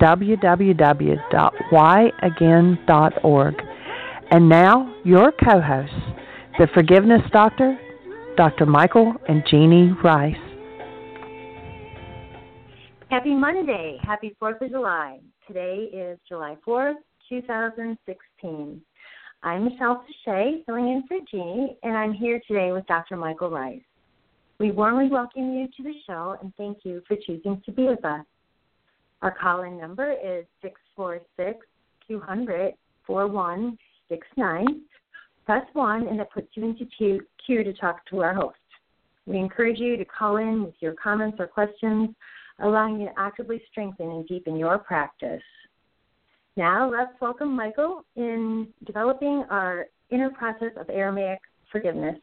www.whyagain.org. And now, your co hosts, the Forgiveness Doctor, Dr. Michael and Jeanie Ryce. Happy Monday. Happy 4th of July. Today is July 4th, 2016. I'm Michelle Sachet, filling in for Jeanie, and I'm here today with Dr. Michael Ryce. We warmly welcome you to the show and thank you for choosing to be with us. Our call in number is 646 200 4169. Press 1 and that puts you into queue to talk to our host. We encourage you to call in with your comments or questions, allowing you to actively strengthen and deepen your practice. Now, let's welcome Michael in developing our inner process of Aramaic forgiveness.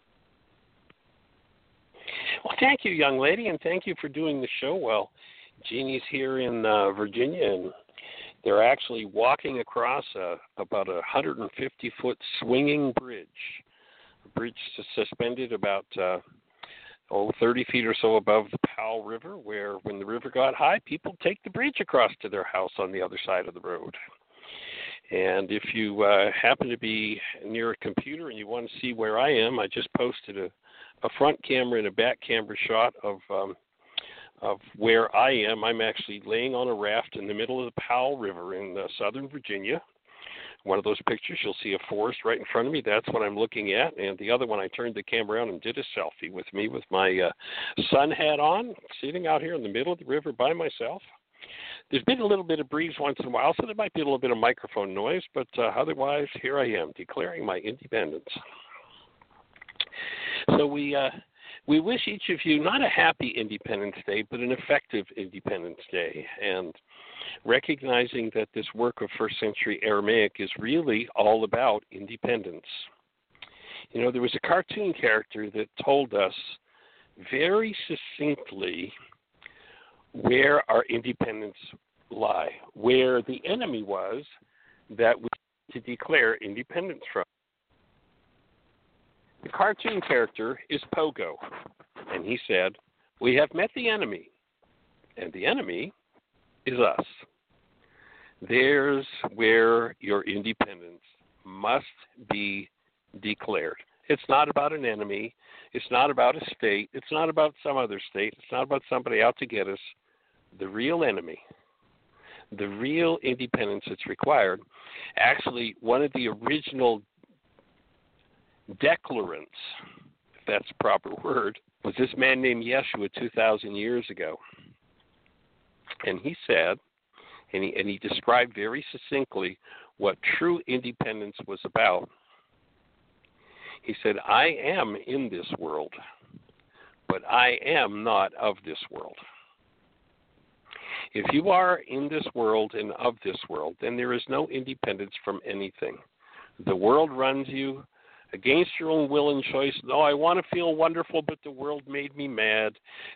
Well, thank you, young lady, and thank you for doing the show well. Jeanie's here in uh, Virginia, and they're actually walking across a, about a 150 foot swinging bridge. A bridge suspended about uh, oh 30 feet or so above the Powell River, where when the river got high, people take the bridge across to their house on the other side of the road. And if you uh, happen to be near a computer and you want to see where I am, I just posted a, a front camera and a back camera shot of um, of where I am. I'm actually laying on a raft in the middle of the Powell River in uh, southern Virginia. One of those pictures, you'll see a forest right in front of me. That's what I'm looking at. And the other one, I turned the camera around and did a selfie with me with my uh, sun hat on, sitting out here in the middle of the river by myself. There's been a little bit of breeze once in a while, so there might be a little bit of microphone noise, but uh, otherwise, here I am declaring my independence. So we uh, we wish each of you not a happy Independence Day, but an effective Independence Day. And recognizing that this work of first century Aramaic is really all about independence. You know, there was a cartoon character that told us very succinctly where our independence lie, where the enemy was that we to declare independence from. The cartoon character is Pogo, and he said, We have met the enemy, and the enemy is us. There's where your independence must be declared. It's not about an enemy. It's not about a state. It's not about some other state. It's not about somebody out to get us. The real enemy, the real independence that's required. Actually, one of the original declarants, if that's the proper word, was this man named Yeshua 2,000 years ago. And he said, and he, and he described very succinctly what true independence was about. He said, I am in this world, but I am not of this world. If you are in this world and of this world, then there is no independence from anything. The world runs you, against your own will and choice. No, I want to feel wonderful, but the world made me mad.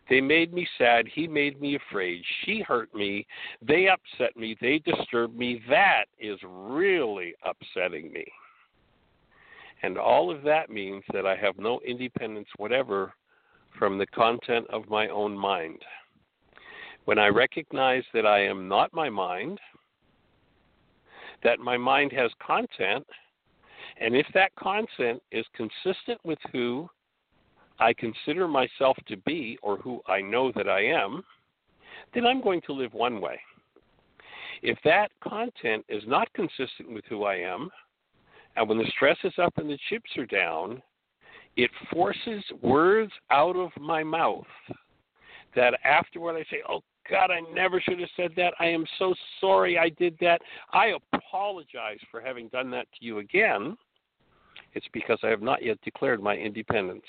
They made me sad. He made me afraid. She hurt me. They upset me. They disturbed me. That is really upsetting me. And all of that means that I have no independence whatever from the content of my own mind. When I recognize that I am not my mind, that my mind has content, and if that content is consistent with who I consider myself to be or who I know that I am, then I'm going to live one way. If that content is not consistent with who I am, And when the stress is up and the chips are down, it forces words out of my mouth that afterward I say, Oh God, I never should have said that. I am so sorry I did that. I apologize for having done that to you again. It's because I have not yet declared my independence.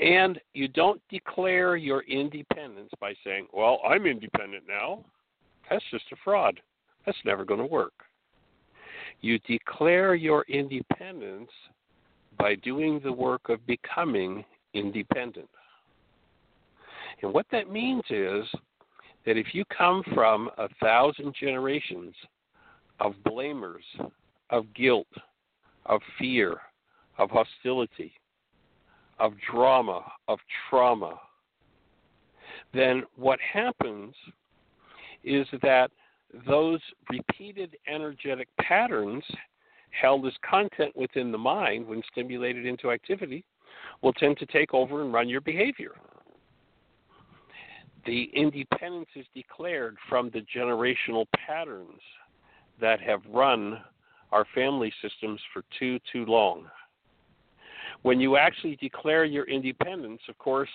And you don't declare your independence by saying, Well, I'm independent now. That's just a fraud. That's never going to work. You declare your independence by doing the work of becoming independent. And what that means is that if you come from a thousand generations of blamers, of guilt, of fear, of hostility, of drama, of trauma, then what happens is that those repeated energetic patterns held as content within the mind when stimulated into activity will tend to take over and run your behavior. The independence is declared from the generational patterns that have run our family systems for too, too long. When you actually declare your independence, of course,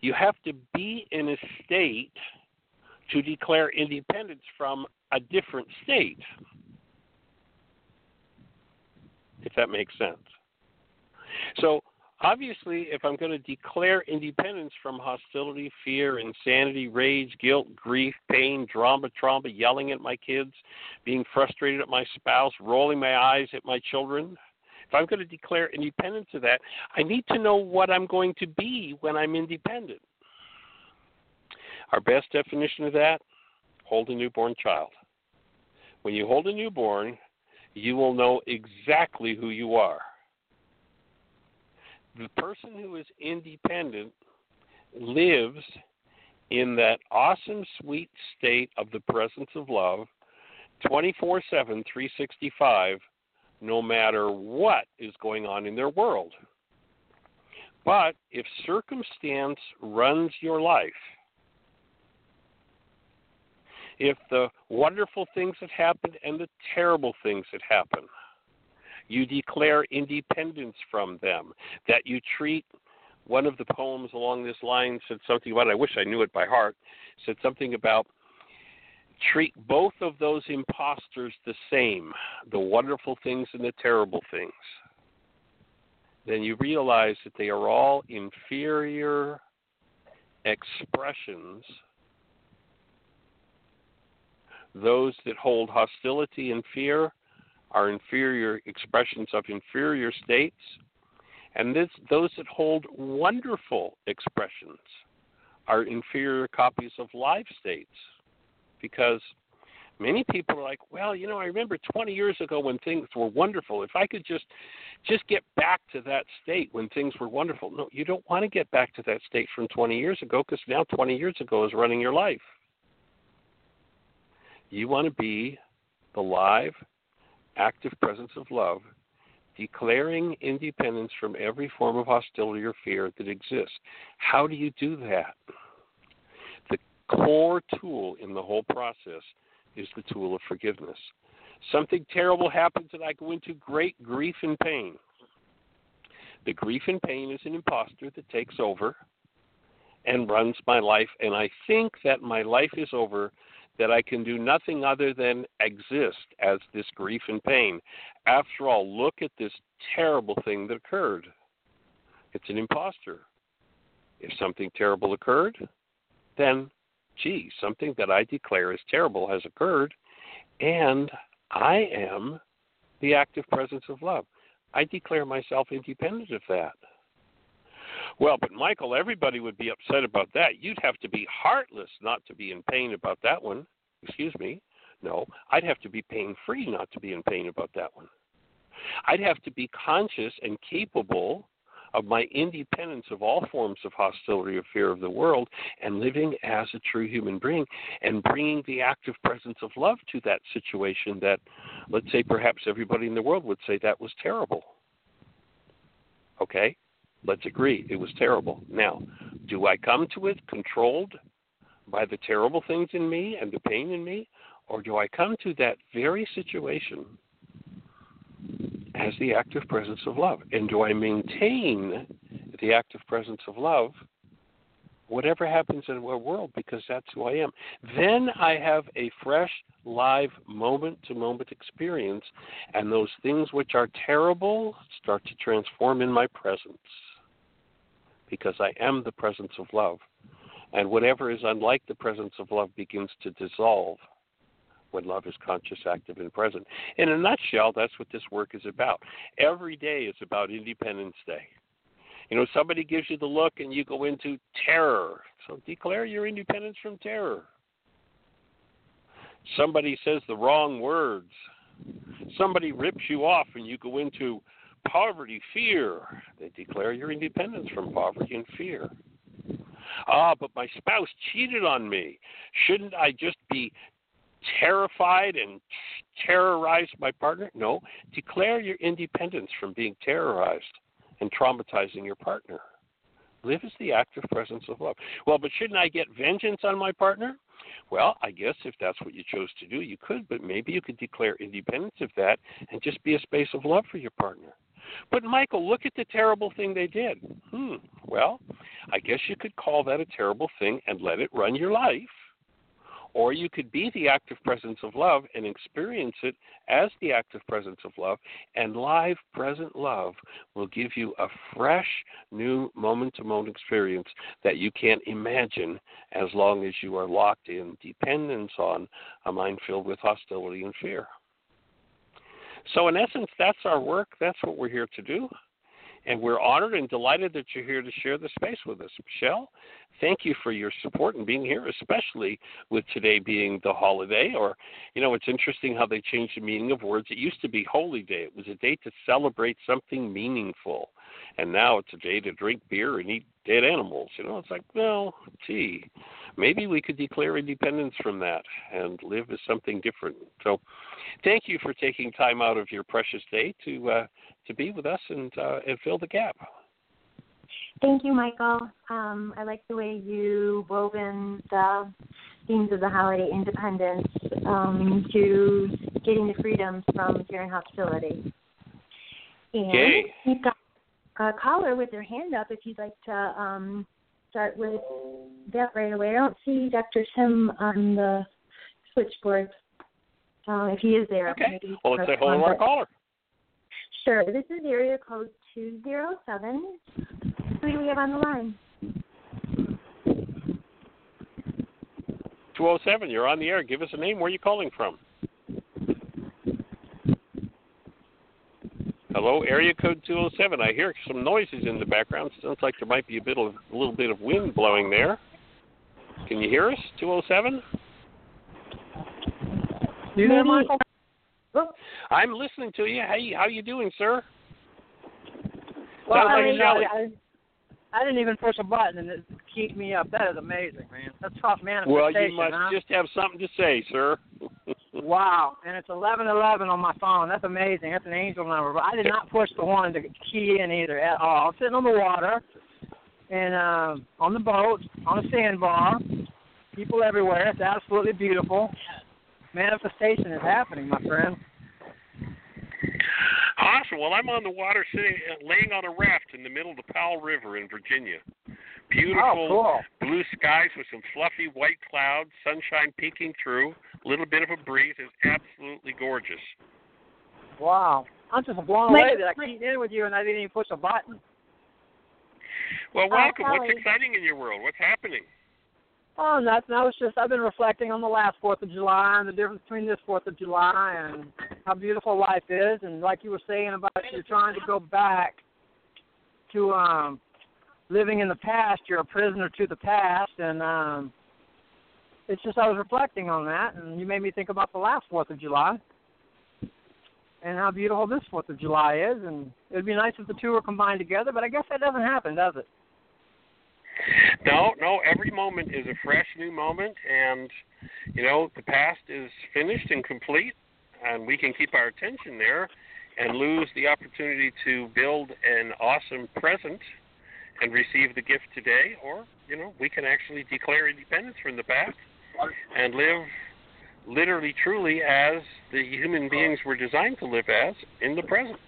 you have to be in a state to declare independence from a different state, if that makes sense. So, obviously, if I'm going to declare independence from hostility, fear, insanity, rage, guilt, grief, pain, drama, trauma, yelling at my kids, being frustrated at my spouse, rolling my eyes at my children, if I'm going to declare independence of that, I need to know what I'm going to be when I'm independent. Our best definition of that hold a newborn child. When you hold a newborn, you will know exactly who you are. The person who is independent lives in that awesome, sweet state of the presence of love 24 7, 365, no matter what is going on in their world. But if circumstance runs your life, if the wonderful things that happen and the terrible things that happen, you declare independence from them, that you treat one of the poems along this line said something about I wish I knew it by heart, said something about treat both of those impostors the same, the wonderful things and the terrible things. Then you realize that they are all inferior expressions those that hold hostility and fear are inferior expressions of inferior states, and this, those that hold wonderful expressions are inferior copies of live states. Because many people are like, well, you know, I remember 20 years ago when things were wonderful. If I could just just get back to that state when things were wonderful. No, you don't want to get back to that state from 20 years ago because now 20 years ago is running your life. You want to be the live, active presence of love, declaring independence from every form of hostility or fear that exists. How do you do that? The core tool in the whole process is the tool of forgiveness. Something terrible happens and I go into great grief and pain. The grief and pain is an impostor that takes over and runs my life, and I think that my life is over that I can do nothing other than exist as this grief and pain. After all, look at this terrible thing that occurred. It's an impostor. If something terrible occurred, then, gee, something that I declare as terrible has occurred, and I am the active presence of love. I declare myself independent of that. Well, but Michael, everybody would be upset about that. You'd have to be heartless not to be in pain about that one. Excuse me. No, I'd have to be pain free not to be in pain about that one. I'd have to be conscious and capable of my independence of all forms of hostility or fear of the world and living as a true human being and bringing the active presence of love to that situation that, let's say, perhaps everybody in the world would say that was terrible. Okay? Let's agree, it was terrible. Now, do I come to it controlled by the terrible things in me and the pain in me? Or do I come to that very situation as the active presence of love. And do I maintain the active presence of love whatever happens in our world because that's who I am. Then I have a fresh, live, moment to moment experience, and those things which are terrible start to transform in my presence because I am the presence of love. And whatever is unlike the presence of love begins to dissolve when love is conscious, active, and present. In a nutshell, that's what this work is about. Every day is about Independence Day. You know, somebody gives you the look and you go into terror. So declare your independence from terror. Somebody says the wrong words. Somebody rips you off and you go into poverty, fear. They declare your independence from poverty and fear. Ah, but my spouse cheated on me. Shouldn't I just be terrified and terrorize my partner? No, declare your independence from being terrorized and traumatizing your partner. Live as the active presence of love. Well, but shouldn't I get vengeance on my partner? Well, I guess if that's what you chose to do, you could, but maybe you could declare independence of that and just be a space of love for your partner. But Michael, look at the terrible thing they did. Hmm. Well, I guess you could call that a terrible thing and let it run your life or you could be the active presence of love and experience it as the active presence of love, and live present love will give you a fresh, new moment to moment experience that you can't imagine as long as you are locked in dependence on a mind filled with hostility and fear. So, in essence, that's our work. That's what we're here to do. And we're honored and delighted that you're here to share the space with us. Michelle, thank you for your support and being here, especially with today being the holiday. Or, you know, it's interesting how they changed the meaning of words. It used to be Holy Day, it was a day to celebrate something meaningful. And now it's a day to drink beer and eat dead animals. You know, it's like, well, gee, maybe we could declare independence from that and live as something different. So, thank you for taking time out of your precious day to uh, to be with us and uh, and fill the gap. Thank you, Michael. Um, I like the way you wove in the themes of the holiday independence um, to getting the freedoms from fear and hostility. And Yay. we've got a caller with their hand up if you'd like to um, start with that right away. I don't see Dr. Sim on the switchboard. Uh, if he is there, Okay. Well, let's say hello to our caller. Sure. This is area code 207. Who do we have on the line? 207, you're on the air. Give us a name. Where are you calling from? Hello, area code 207. I hear some noises in the background. Sounds like there might be a bit of a little bit of wind blowing there. Can you hear us? 207. You there, Maybe- Michael? Oh. I'm listening to you. Hey, how you doing, sir? Well, Sounds I, like didn't, I, I didn't even push a button and it kept me up. That is amazing, man. That's tough manifestation, Well, you must huh? just have something to say, sir. Wow, and it's eleven eleven on my phone. That's amazing. That's an angel number. But I did not push the one to key in either at all. I'm sitting on the water and um, on the boat on a sandbar. People everywhere. It's absolutely beautiful. Manifestation is happening, my friend. Awesome. Well, I'm on the water, sitting, laying on a raft in the middle of the Powell River in Virginia. Beautiful Oh, cool. blue skies with some fluffy white clouds, sunshine peeking through, a little bit of a breeze. It's absolutely gorgeous. Wow. I'm just blown away that I Mike- keyed in with you and I didn't even push a button. Well, Uh, welcome. What's exciting in your world? What's happening? Oh, nothing. I was just I've been reflecting on the last Fourth of July and the difference between this Fourth of July and how beautiful life is, and like you were saying about you're trying to go back to um living in the past. You're a prisoner to the past, and um it's just I was reflecting on that, and you made me think about the last Fourth of July and how beautiful this Fourth of July is, and it would be nice if the two were combined together, but I guess that doesn't happen, does it? No, no. Every moment is a fresh new moment, and you know the past is finished and complete, and we can keep our attention there and lose the opportunity to build an awesome present and receive the gift today, or you know we can actually declare independence from the past and live literally, truly as the human beings were designed to live as in the present.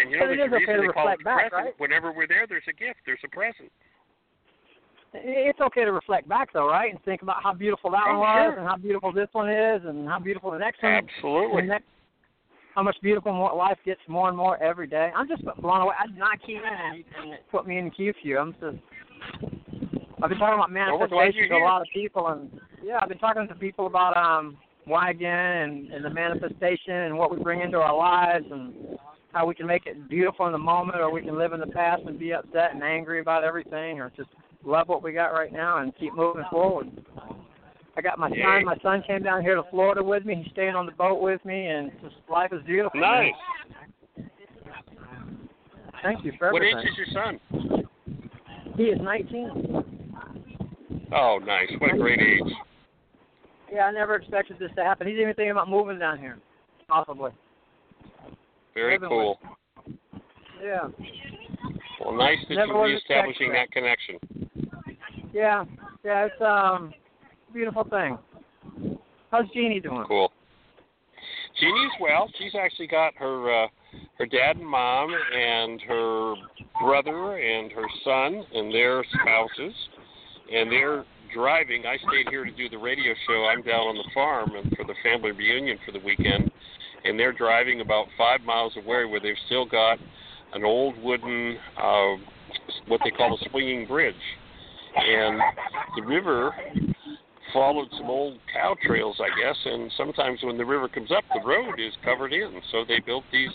And you know, but there's a reason to they call it reflect back, present. right? Whenever we're there, there's a gift. There's a present. It's okay to reflect back though, right? And think about how beautiful that Oh, one was, sure. and how beautiful this one is, and how beautiful the next one. Is absolutely. And the next, how much beautiful more life gets more and more every day. I'm just blown away. I did not key in and, it put me in the queue for you. I'm just. I've been talking about Well, manifestation you're to a lot of people, and yeah, I've been talking to people about um wagon and, and the manifestation and what we bring into our lives and how we can make it beautiful in the moment, or we can live in the past and be upset and angry about everything, or just love what we got right now and keep moving forward. I got my Yay. son. My son came down here to Florida with me. He's staying on the boat with me, and just life is beautiful. Nice. Thank you for everything. What age is your son? He is 19. Oh, nice. What a great age. Yeah, I never expected this to happen. He's even thinking about moving down here, possibly. Very Living cool. Yeah, Well, nice that Never you're reestablishing that connection. yeah, yeah. It's um, beautiful thing. How's Jeanie doing? Cool. Jeanie's well. She's actually got her uh, her dad and mom and her brother and her son and their spouses, and they're driving. I stayed here to do the radio show. I'm down on the farm and for the family reunion for the weekend, and they're driving about five miles away where they've still got an old wooden uh, what they call a swinging bridge, and the river followed some old cow trails, I guess, and sometimes when the river comes up, the road is covered in. So they built these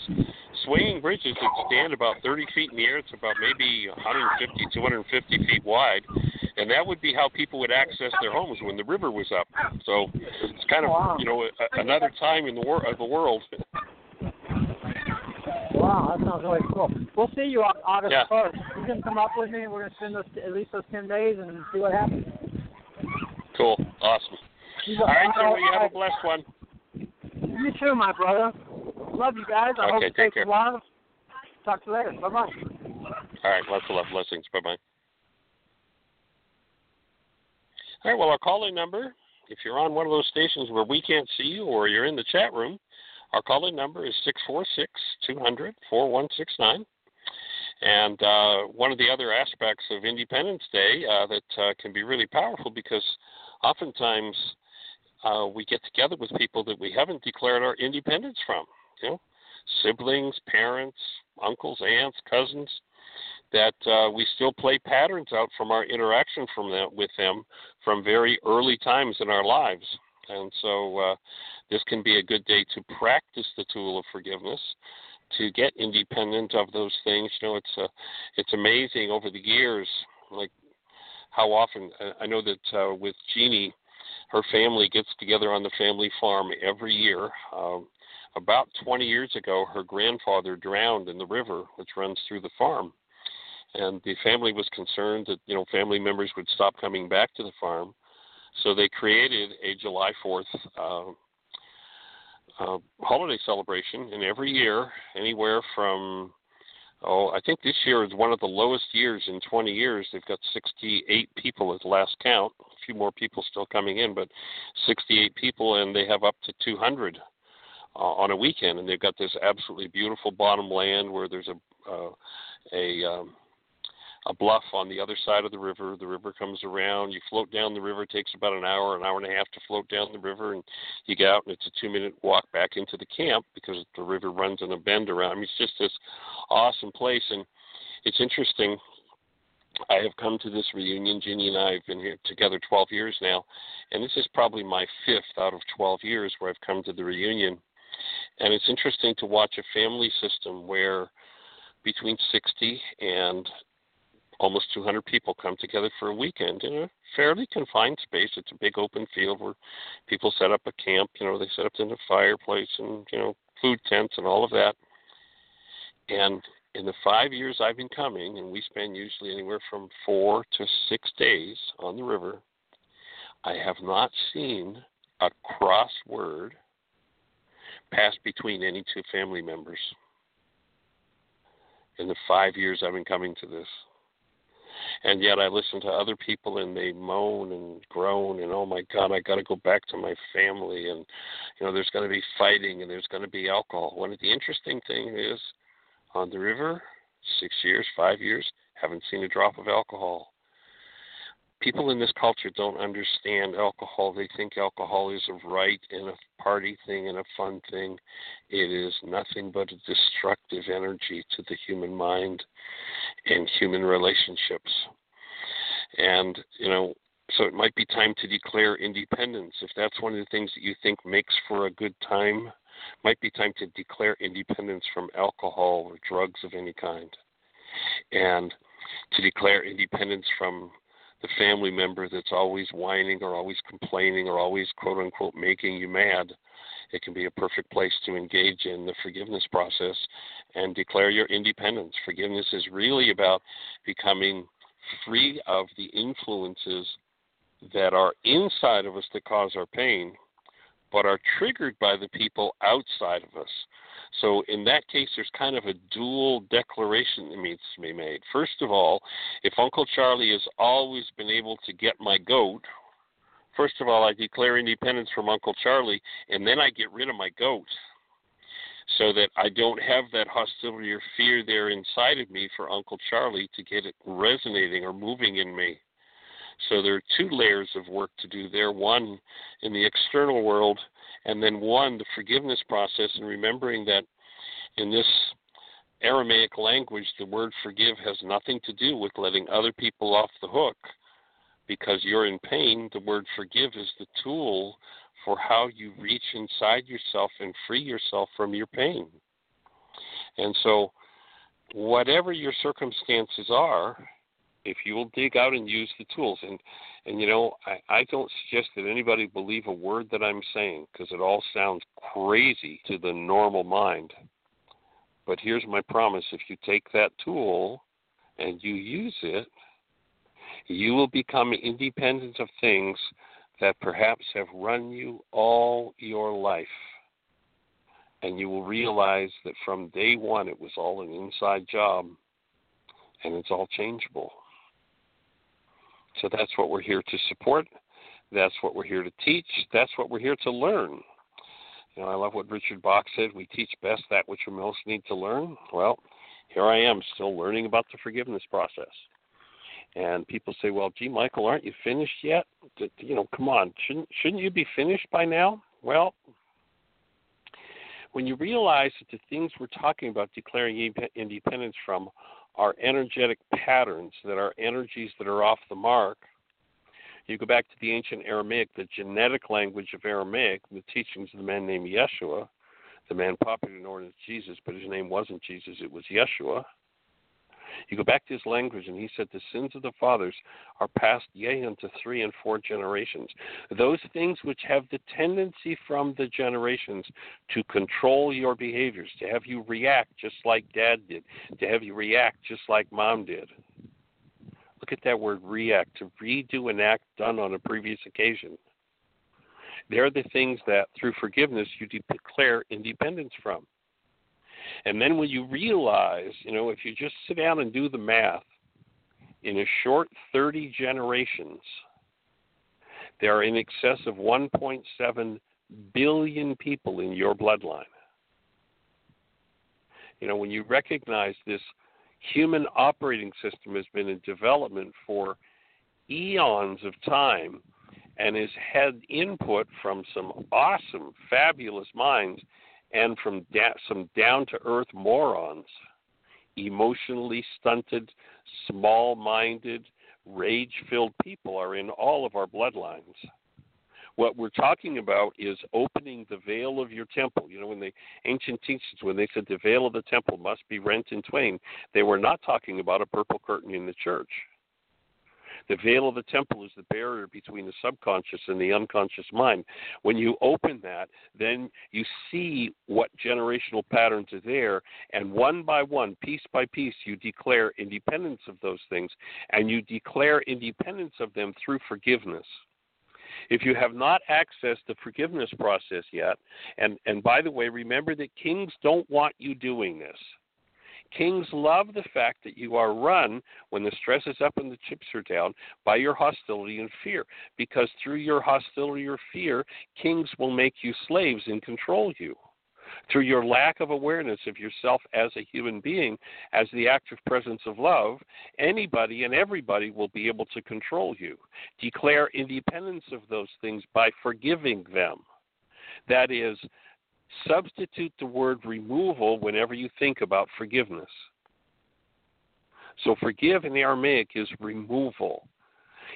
swinging bridges that stand about 30 feet in the air. It's about maybe 150, 250 feet wide, and that would be how people would access their homes when the river was up. So it's kind of you know a, another time in the wor- of the world. Wow, that sounds really cool. We'll see you on August Yeah. 1st. You can come up with me. We're going to spend those, at least those 10 days and see what happens. Cool, awesome. All right, so you have a blessed one. You too, my brother. Love you guys. I hope you take care. Talk to you later. Bye bye. All right, lots of love, blessings. Bye bye. All right, well, our calling number, if you're on one of those stations where we can't see you or you're in the chat room, our calling number is 646 200 4169. And uh, one of the other aspects of Independence Day uh, that uh, can be really powerful because oftentimes uh, we get together with people that we haven't declared our independence from, you know, siblings, parents, uncles, aunts, cousins, that uh, we still play patterns out from our interaction from them, with them from very early times in our lives. And so uh, this can be a good day to practice the tool of forgiveness, to get independent of those things. You know, it's uh, it's amazing over the years, like how often I know that uh, with Jeanie, her family gets together on the family farm every year. Um, about 20 years ago, her grandfather drowned in the river which runs through the farm, and the family was concerned that you know family members would stop coming back to the farm, so they created a July 4th uh, uh, holiday celebration, and every year, anywhere from oh, I think this year is one of the lowest years in 20 years. They've got 68 people at the last count. A few more people still coming in, but 68 people, and they have up to 200 uh, on a weekend. And they've got this absolutely beautiful bottom land where there's a uh, a um, a bluff on the other side of the river. The river comes around. You float down the river. It takes about an hour, an hour and a half to float down the river, and you get out, and it's a two-minute walk back into the camp because the river runs in a bend around. I mean, it's just this awesome place, and it's interesting. I have come to this reunion. Jeanie and I have been here together 12 years now, and this is probably my fifth out of 12 years where I've come to the reunion. And it's interesting to watch a family system where between 60 and almost 200 people come together for a weekend in a fairly confined space. It's a big open field where people set up a camp. You know, they set up in a fireplace and you know food tents and all of that. And in the five years I've been coming, and we spend usually anywhere from four to six days on the river, I have not seen a crossword pass between any two family members in the five years I've been coming to this. And yet I listen to other people and they moan and groan and oh my God, I got to go back to my family and you know there's going to be fighting and there's going to be alcohol. One of the interesting thing is on the river, six years, five years, haven't seen a drop of alcohol. People in this culture don't understand alcohol. They think alcohol is a right and a party thing and a fun thing. It is nothing but a destructive energy to the human mind and human relationships. And, you know, so it might be time to declare independence. If that's one of the things that you think makes for a good time, might be time to declare independence from alcohol or drugs of any kind. And to declare independence from the family member that's always whining or always complaining or always quote unquote making you mad. It can be a perfect place to engage in the forgiveness process and declare your independence. Forgiveness is really about becoming free of the influences that are inside of us that cause our pain, but are triggered by the people outside of us. So in that case, there's kind of a dual declaration that needs to be made. First of all, if Uncle Charlie has always been able to get my goat, first of all, I declare independence from Uncle Charlie, and then I get rid of my goat so that I don't have that hostility or fear there inside of me for Uncle Charlie to get it resonating or moving in me. So there are two layers of work to do there one in the external world, and then one, the forgiveness process, and remembering that in this Aramaic language, the word forgive has nothing to do with letting other people off the hook. Because you're in pain, the word forgive is the tool for how you reach inside yourself and free yourself from your pain. And so, whatever your circumstances are, if you will dig out and use the tools. And and you know I, I don't suggest that anybody believe a word that i'm saying because it all sounds crazy to the normal mind. But here's my promise. If you take that tool and you use it you will become independent of things that perhaps have run you all your life. And you will realize that from day one it was all an inside job and it's all changeable so that's what we're here to support. That's what we're here to teach. That's what we're here to learn. You know, I love what Richard Bach said we teach best that which we most need to learn. Well, here I am still learning about the forgiveness process. And people say, "Well, gee, Michael, aren't you finished yet? You know, come on, shouldn't shouldn't you be finished by now?" Well, when you realize that the things we're talking about declaring independence from are energetic patterns that are energies that are off the mark. You go back to the ancient Aramaic, the genetic language of Aramaic, the teachings of the man named Yeshua, the man popularly known as Jesus, but his name wasn't Jesus, it was Yeshua. You go back to his language, and he said, The sins of the fathers are passed, yea, unto three and four generations. Those things which have the tendency from the generations to control your behaviors, to have you react just like dad did, to have you react just like mom did. Look at that word react, to redo an act done on a previous occasion. They're the things that, through forgiveness, you declare independence from. And then when you realize, you know, if you just sit down and do the math, in a short 30 generations, there are in excess of 1.7 billion people in your bloodline. You know, when you recognize this human operating system has been in development for eons of time and has had input from some awesome, fabulous minds and from da- some down to earth morons, emotionally stunted, small minded, rage filled people are in all of our bloodlines. What we're talking about is opening the veil of your temple. You know, when the ancient teachings, when they said the veil of the temple must be rent in twain, they were not talking about a purple curtain in the church. The veil of the temple is the barrier between the subconscious and the unconscious mind. When you open that, then you see what generational patterns are there, and one by one, piece by piece, you declare independence of those things, and you declare independence of them through forgiveness. If you have not accessed the forgiveness process yet, and, and by the way, remember that kings don't want you doing this. Kings love the fact that you are run when the stress is up and the chips are down by your hostility and fear. Because through your hostility or fear, kings will make you slaves and control you. through your lack of awareness of yourself as a human being, as the active presence of love, anybody and everybody will be able to control you. Declare independence of those things by forgiving them. That is, substitute the word removal whenever you think about forgiveness. So, forgive in the Aramaic is removal.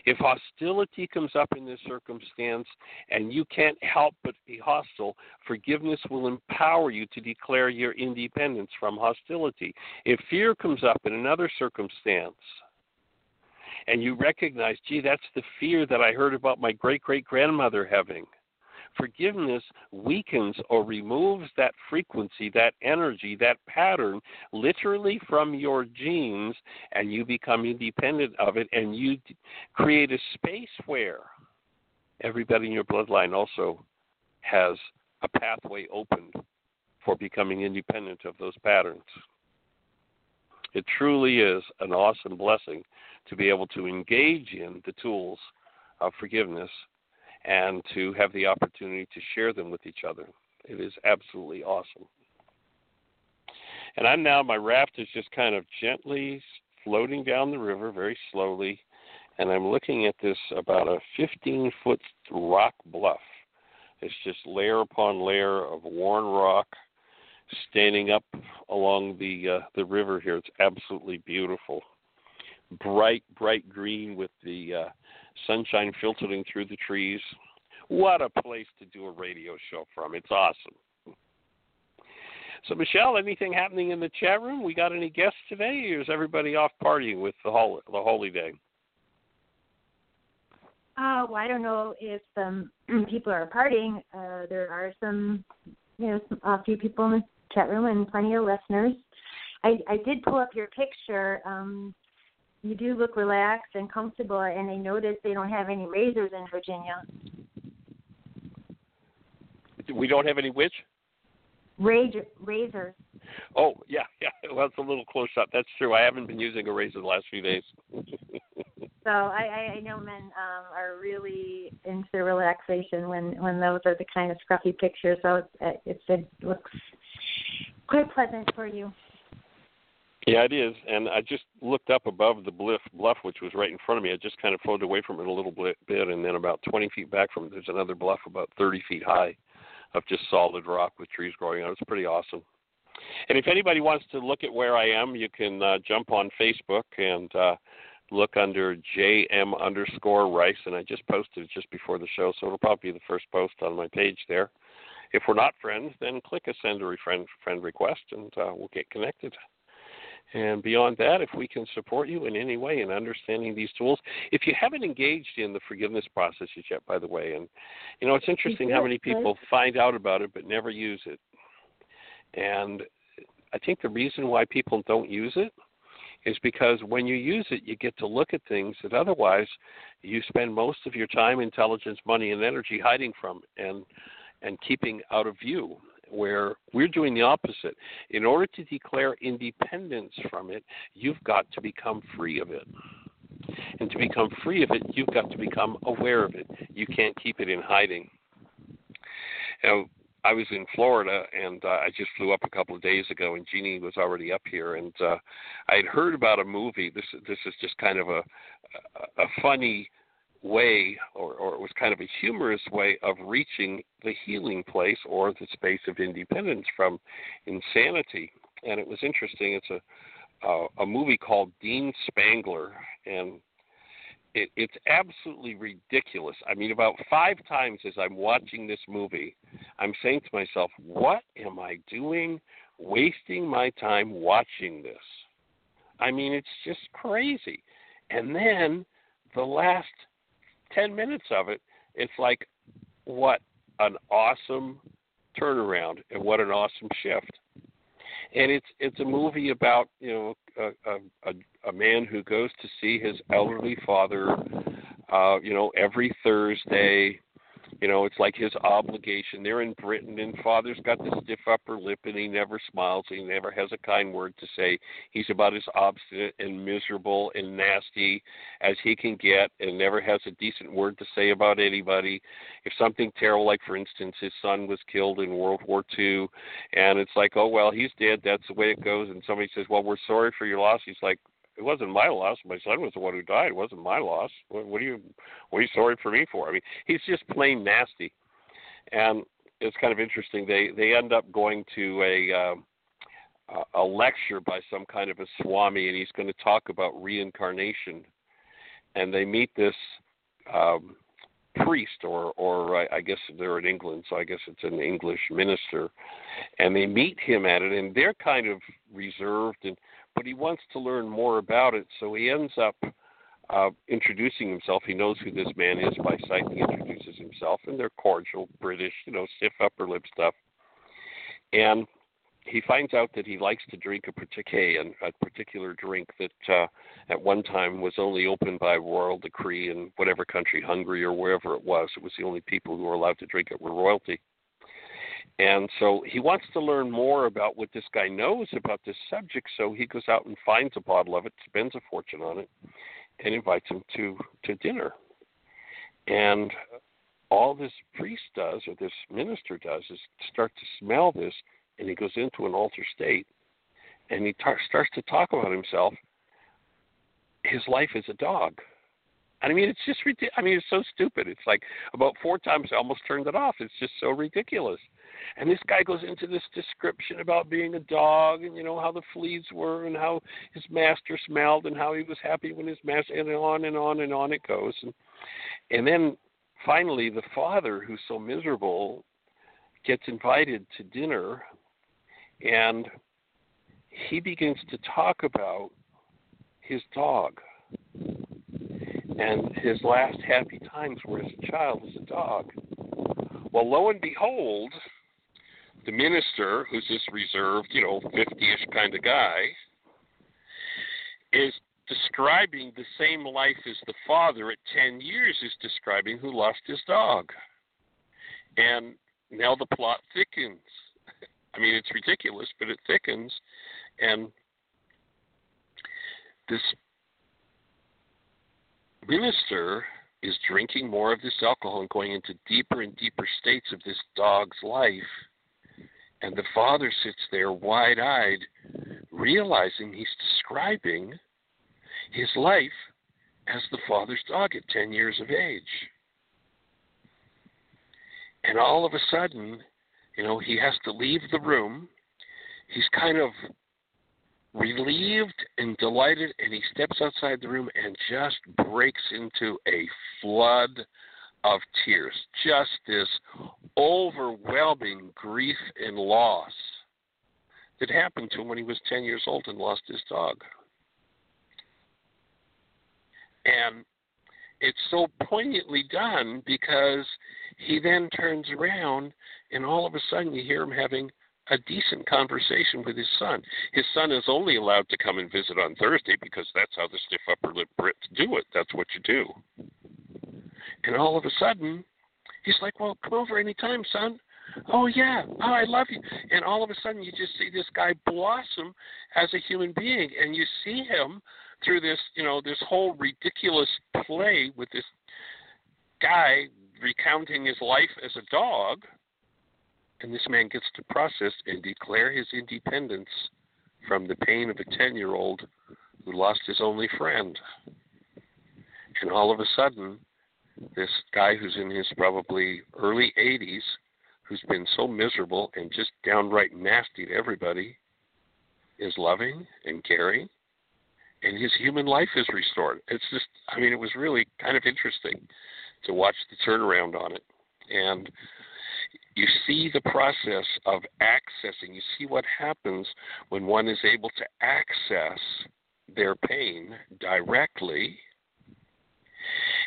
If hostility comes up in this circumstance and you can't help but be hostile, forgiveness will empower you to declare your independence from hostility. If fear comes up in another circumstance, and you recognize, gee, that's the fear that I heard about my great great grandmother having Forgiveness weakens or removes that frequency, that energy, that pattern literally from your genes, and you become independent of it, and you create a space where everybody in your bloodline also has a pathway opened for becoming independent of those patterns. It truly is an awesome blessing to be able to engage in the tools of forgiveness and to have the opportunity to share them with each other. It is absolutely awesome. And I'm now, my raft is just kind of gently floating down the river very slowly, and I'm looking at this about a 15 foot rock bluff. It's just layer upon layer of worn rock standing up along the uh, the river here. It's absolutely beautiful. Bright, bright green with the uh, sunshine filtering through the trees. What a place to do a radio show from. It's awesome. So, Michelle, anything happening in the chat room? We got any guests today, or is everybody off partying with the holy, the holy day? Uh, well, I don't know if some people are partying. Uh, there are some, you know, a few people in the chat room and plenty of listeners. I, I did pull up your picture. Um, you do look relaxed and comfortable, and I notice they don't have any razors in Virginia. We don't have any which? Razor, razors. Oh yeah, yeah. Well, it's a little close up. That's true. I haven't been using a razor the last few days. so I, I know men um, are really into relaxation when when those are the kind of scruffy pictures. So it, it, it looks quite pleasant for you. Yeah, it is. And I just looked up above the bluff, bluff, which was right in front of me. I just kind of floated away from it a little bit, and then about 20 feet back from it, there's another bluff about 30 feet high of just solid rock with trees growing on it. It's pretty awesome. And if anybody wants to look at where I am, you can uh, jump on Facebook and uh, look under JM underscore Ryce. And I just posted it just before the show, so it'll probably be the first post on my page there. If we're not friends, then click a send a friend, friend request and uh, we'll get connected. And beyond that, if we can support you in any way in understanding these tools, if you haven't engaged in the forgiveness processes yet, by the way, and you know, it's interesting how many people find out about it but never use it. And I think the reason why people don't use it is because when you use it, you get to look at things that otherwise you spend most of your time, intelligence, money, and energy hiding from and and keeping out of view where we're doing the opposite. In order to declare independence from it, you've got to become free of it. And to become free of it, you've got to become aware of it. You can't keep it in hiding. Now, I was in Florida and uh, I just flew up a couple of days ago, and Jeanie was already up here, and uh, I had heard about a movie. This this is just kind of a a, a funny way, or, or it was kind of a humorous way of reaching the healing place or the space of independence from insanity. And it was interesting. It's a a movie called Dean Spanley, and it, it's absolutely ridiculous. I mean, about five times as I'm watching this movie, I'm saying to myself, "What am I doing? Wasting my time watching this?" I mean, it's just crazy. And then the last 10 minutes of it, it's like, what an awesome turnaround and what an awesome shift. And it's it's a movie about you know a a, a man who goes to see his elderly father, uh, you know every Thursday, You know, it's like his obligation. They're in Britain, and father's got the stiff upper lip, and he never smiles. He never has a kind word to say. He's about as obstinate and miserable and nasty as he can get, and never has a decent word to say about anybody. If something terrible, like for instance, his son was killed in World War II, and it's like, oh well, he's dead. That's the way it goes. And somebody says, well, we're sorry for your loss. He's like, it wasn't my loss. My son was the one who died. It wasn't my loss. What, what are you what are you sorry for me for? I mean, he's just plain nasty, and it's kind of interesting. They they end up going to a uh, a lecture by some kind of a swami, and he's going to talk about reincarnation. And they meet this um, priest, or or I guess they're in England, so I guess it's an English minister, and they meet him at it, and they're kind of reserved and but he wants to learn more about it, so he ends up uh, introducing himself. He knows who this man is by sight. He introduces himself, and they're cordial, British, you know, stiff upper lip stuff. And he finds out that he likes to drink a particular a particular drink that uh, at one time was only open by royal decree in whatever country, Hungary or wherever it was. It was the only people who were allowed to drink it were royalty. And so he wants to learn more about what this guy knows about this subject. So he goes out and finds a bottle of it, spends a fortune on it, and invites him to to dinner. And all this priest does, or this minister does, is start to smell this, and he goes into an altered state, and he tar- starts to talk about himself. His life as a dog. I mean, it's just ridiculous. I mean, it's so stupid. It's like about four times I almost turned it off. It's just so ridiculous. And this guy goes into this description about being a dog and you know how the fleas were and how his master smelled and how he was happy when his master and on and on and on it goes. And and then finally the father who's so miserable gets invited to dinner and he begins to talk about his dog and his last happy times were as a child as a dog. Well, lo and behold, the minister, who's this reserved, you know, 50 ish kind of guy, is describing the same life as the father at 10 years is describing who lost his dog. And now the plot thickens. I mean, it's ridiculous, but it thickens. And this minister is drinking more of this alcohol and going into deeper and deeper states of this dog's life and the father sits there wide eyed, realizing he's describing his life as the father's dog at 10 years of age. And all of a sudden, you know, he has to leave the room. He's kind of relieved and delighted, and he steps outside the room and just breaks into a flood of tears, just this overwhelming grief and loss that happened to him when he was 10 years old and lost his dog. And it's so poignantly done because he then turns around and all of a sudden you hear him having a decent conversation with his son. His son is only allowed to come and visit on Thursday because that's how the stiff upper lip Brits do it. That's what you do. And all of a sudden, he's like, Well, come over anytime, son. Oh, yeah. Oh, I love you. And all of a sudden, you just see this guy blossom as a human being. And you see him through this, you know, this whole ridiculous play with this guy recounting his life as a dog. And this man gets to process and declare his independence from the pain of a 10 year old who lost his only friend. And all of a sudden, this guy who's in his probably early 80s, who's been so miserable and just downright nasty to everybody, is loving and caring, and his human life is restored. It's just, I mean, it was really kind of interesting to watch the turnaround on it. And you see the process of accessing, you see what happens when one is able to access their pain directly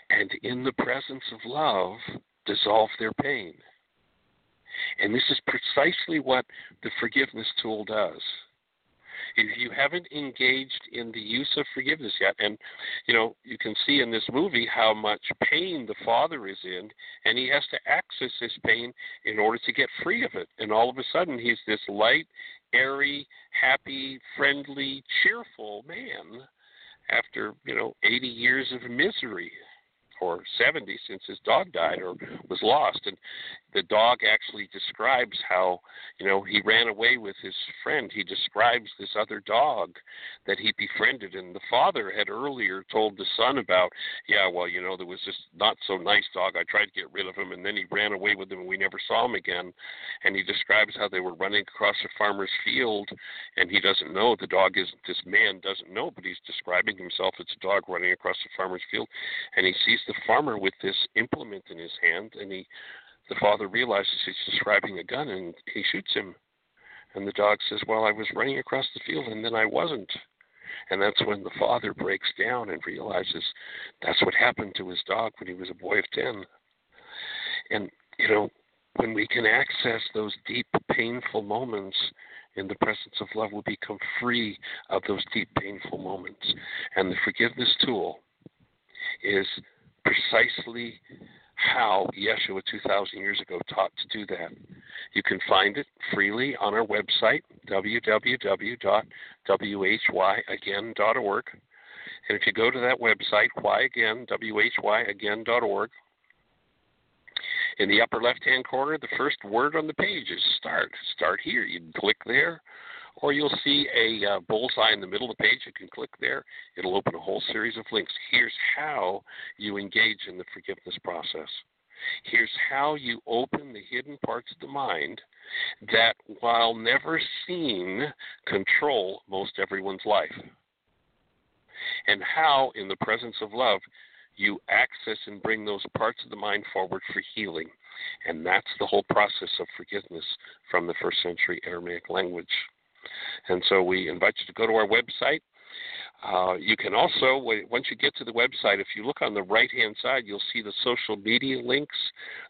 and in the presence of love dissolve their pain. And this is precisely what the forgiveness tool does. If you haven't engaged in the use of forgiveness yet, and you know, you can see in this movie how much pain the father is in, and he has to access this pain in order to get free of it. And all of a sudden, he's this light, airy, happy, friendly, cheerful man after you know 80 years of misery or 70 since his dog died or was lost. And the dog actually describes how you know he ran away with his friend. He describes this other dog that he befriended and the father had earlier told the son about yeah well you know there was this not so nice dog. I tried to get rid of him and then he ran away with him and we never saw him again. And he describes how they were running across a farmer's field and he doesn't know. The dog is this man doesn't know but he's describing himself as a dog running across the farmer's field and he sees the farmer with this implement in his hand and he the father realizes he's describing a gun and he shoots him. And the dog says, Well, I was running across the field and then I wasn't. And that's when the father breaks down and realizes that's what happened to his dog when he was a boy of 10. And, you know, when we can access those deep, painful moments in the presence of love, we become free of those deep, painful moments. And the forgiveness tool is precisely how Yeshua 2,000 years ago taught to do that. You can find it freely on our website, www.whyagain.org. And if you go to that website, why again, whyagain.org, in the upper left hand corner, the first word on the page is start. Start here. You can click there, or you'll see a uh, bullseye in the middle of the page. You can click there. It'll open a whole series of links. Here's how you engage in the forgiveness process. Here's how you open the hidden parts of the mind that, while never seen, control most everyone's life. And how, in the presence of love, you access and bring those parts of the mind forward for healing. And that's the whole process of forgiveness from the first century Aramaic language. And so we invite you to go to our website. Uh, you can also, once you get to the website, if you look on the right hand side, you'll see the social media links.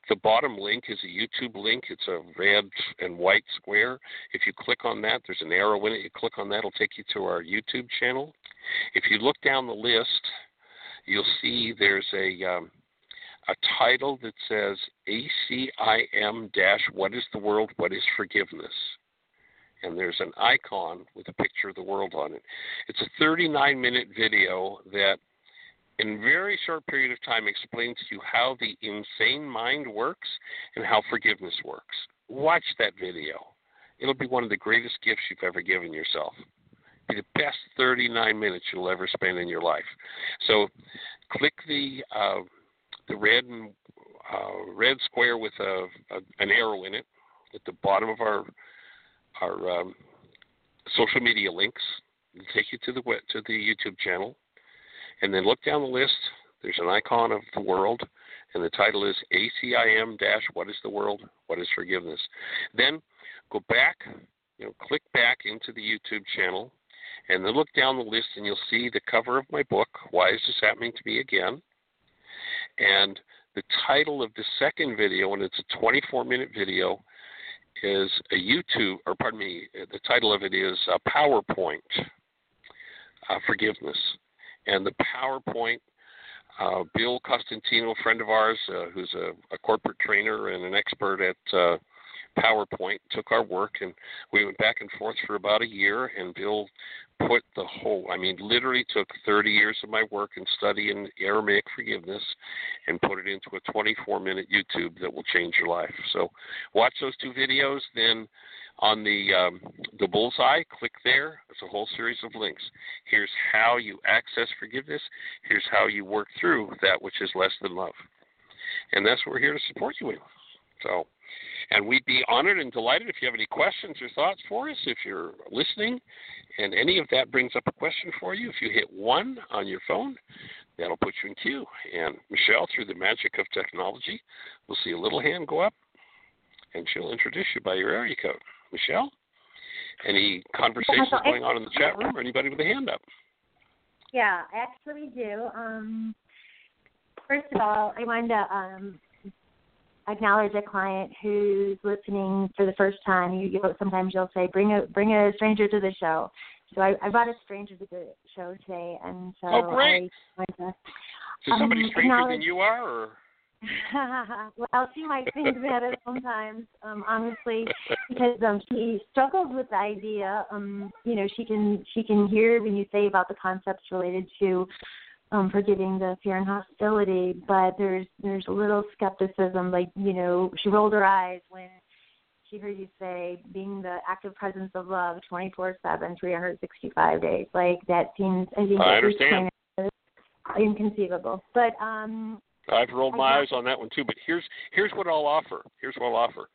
The bottom link is a YouTube link. It's a red and white square. If you click on that, there's an arrow in it. You click on that, it'll take you to our YouTube channel. If you look down the list, you'll see there's a um, a title that says ACIM dash What is the World? What is Forgiveness? And there's an icon with a picture of the world on it. It's a 39 minute video that, in a very short period of time, explains to you how the insane mind works and how forgiveness works. Watch that video. It'll be one of the greatest gifts you've ever given yourself. Be the best 39 minutes you'll ever spend in your life. So, click the uh, the red and uh, red square with a, a, an arrow in it at the bottom of our our um, social media links. Take you to the to the YouTube channel, and then look down the list. There's an icon of the world, and the title is ACIM dash What is the world? What is forgiveness? Then go back, you know, click back into the YouTube channel, and then look down the list, and you'll see the cover of my book. Why is this happening to me again? And the title of the second video, and it's a 24 minute video, is a YouTube, or pardon me, the title of it is uh, PowerPoint uh, Forgiveness. And the PowerPoint, uh, Bill Costantino, a friend of ours uh, who's a, a, corporate trainer and an expert at uh, PowerPoint, took our work and we went back and forth for about a year. And Bill put the whole, I mean, literally took 30 years of my work and study in Aramaic forgiveness and put it into a 24 minute YouTube that will change your life. So watch those two videos. Then on the um, the bullseye, click there. It's a whole series of links. Here's how you access forgiveness. Here's how you work through that which is less than love. And that's what we're here to support you with. So and we'd be honored and delighted if you have any questions or thoughts for us, if you're listening, and any of that brings up a question for you. If you hit one on your phone, that'll put you in queue. And Michelle, through the magic of technology, will see a little hand go up, and she'll introduce you by your area code. Michelle, any conversations going on in the chat room, or anybody with a hand up? Yeah, actually do. Um, first of all, I wanted to um, acknowledge a client who's listening for the first time, you, you sometimes you'll say, "Bring a bring a stranger to the show," So I, I brought a stranger to the show today, and so oh, great. I wanted to So somebody um, stranger than you are, or well, she might think that at sometimes, um, honestly, because um, she struggles with the idea. Um, you know, she can she can hear when you say about the concepts related to um, the fear and hostility, but there's there's a little skepticism. Like you know, she rolled her eyes when she heard you say being the active presence of love 24/7, 365 days. Like that seems I think I understand. inconceivable. But um I've rolled my eyes on that one too. But here's here's what I'll offer. Here's what I'll offer.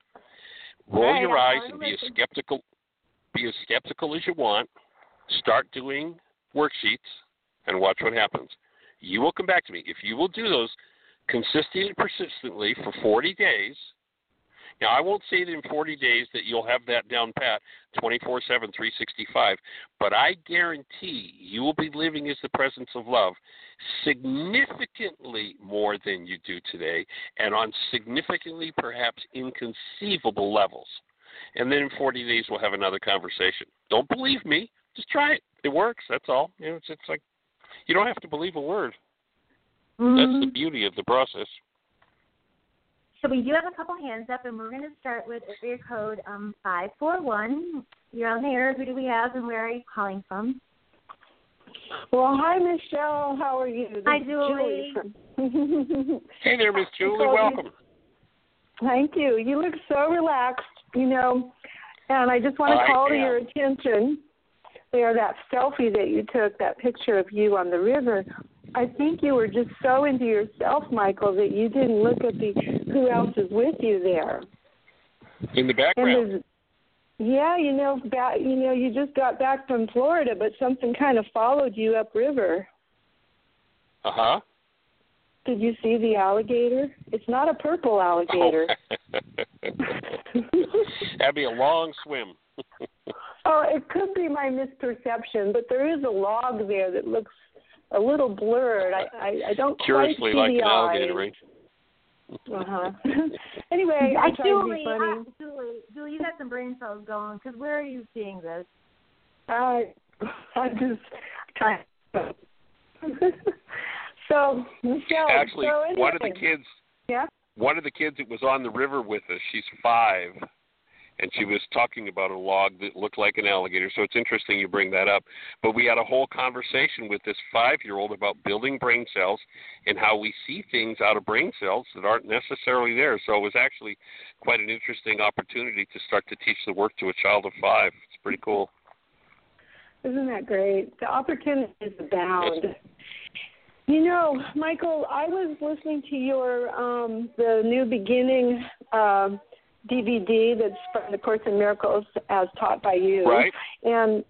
Roll Right, your I'm eyes and be as skeptical be as skeptical as you want. Start doing worksheets and watch what happens. You will come back to me. If you will do those consistently and persistently for 40 days, now I won't say that in 40 days that you'll have that down pat 24 7, 365, but I guarantee you will be living as the presence of love significantly more than you do today and on significantly, perhaps inconceivable levels. And then in 40 days, we'll have another conversation. Don't believe me. Just try it. It works. That's all. You know, it's, it's like you don't have to believe a word. That's mhm. the beauty of the process. So we do have a couple hands up, and we're going to start with area code um, 541. You're on the air. Who do we have, and where are you calling from? Well, hi, Michelle. How are you? This Hi, is Julie. from- Hey there, Miss Julie. Nicole, you- Welcome. Thank you. You look so relaxed, you know, and I just want I to call to your attention there that selfie that you took, that picture of you on the river. I think you were just so into yourself, Michael, that you didn't look at the who else is with you there. In the background. yeah, you know, back, you know, you just got back from Florida, but something kind of followed you upriver. Uh huh. Did you see the alligator? It's not a purple alligator. That'd be a long swim. oh, it could be my misperception, but there is a log there that looks a little blurred. I I, I don't Curiously quite see like the an alligator, eyes. Uh huh. anyway, I tried to Julie, be funny. uh, Julie, Julie, you got some brain cells going. Because where are you seeing this? I I'm just trying. so Michelle, Actually, so anyway, one of the kids, yeah. one of the kids that was on the river with us, she's five, and she was talking about a log that looked like an alligator. So it's interesting you bring that up. But we had a whole conversation with this five-year-old about building brain cells and how we see things out of brain cells that aren't necessarily there. So it was actually quite an interesting opportunity to start to teach the work to a child of five. It's pretty cool. Isn't that great? The opportunities abound. You know, Michael, I was listening to your um the new beginning um DVD that's from the Course in Miracles as taught by you. Right. And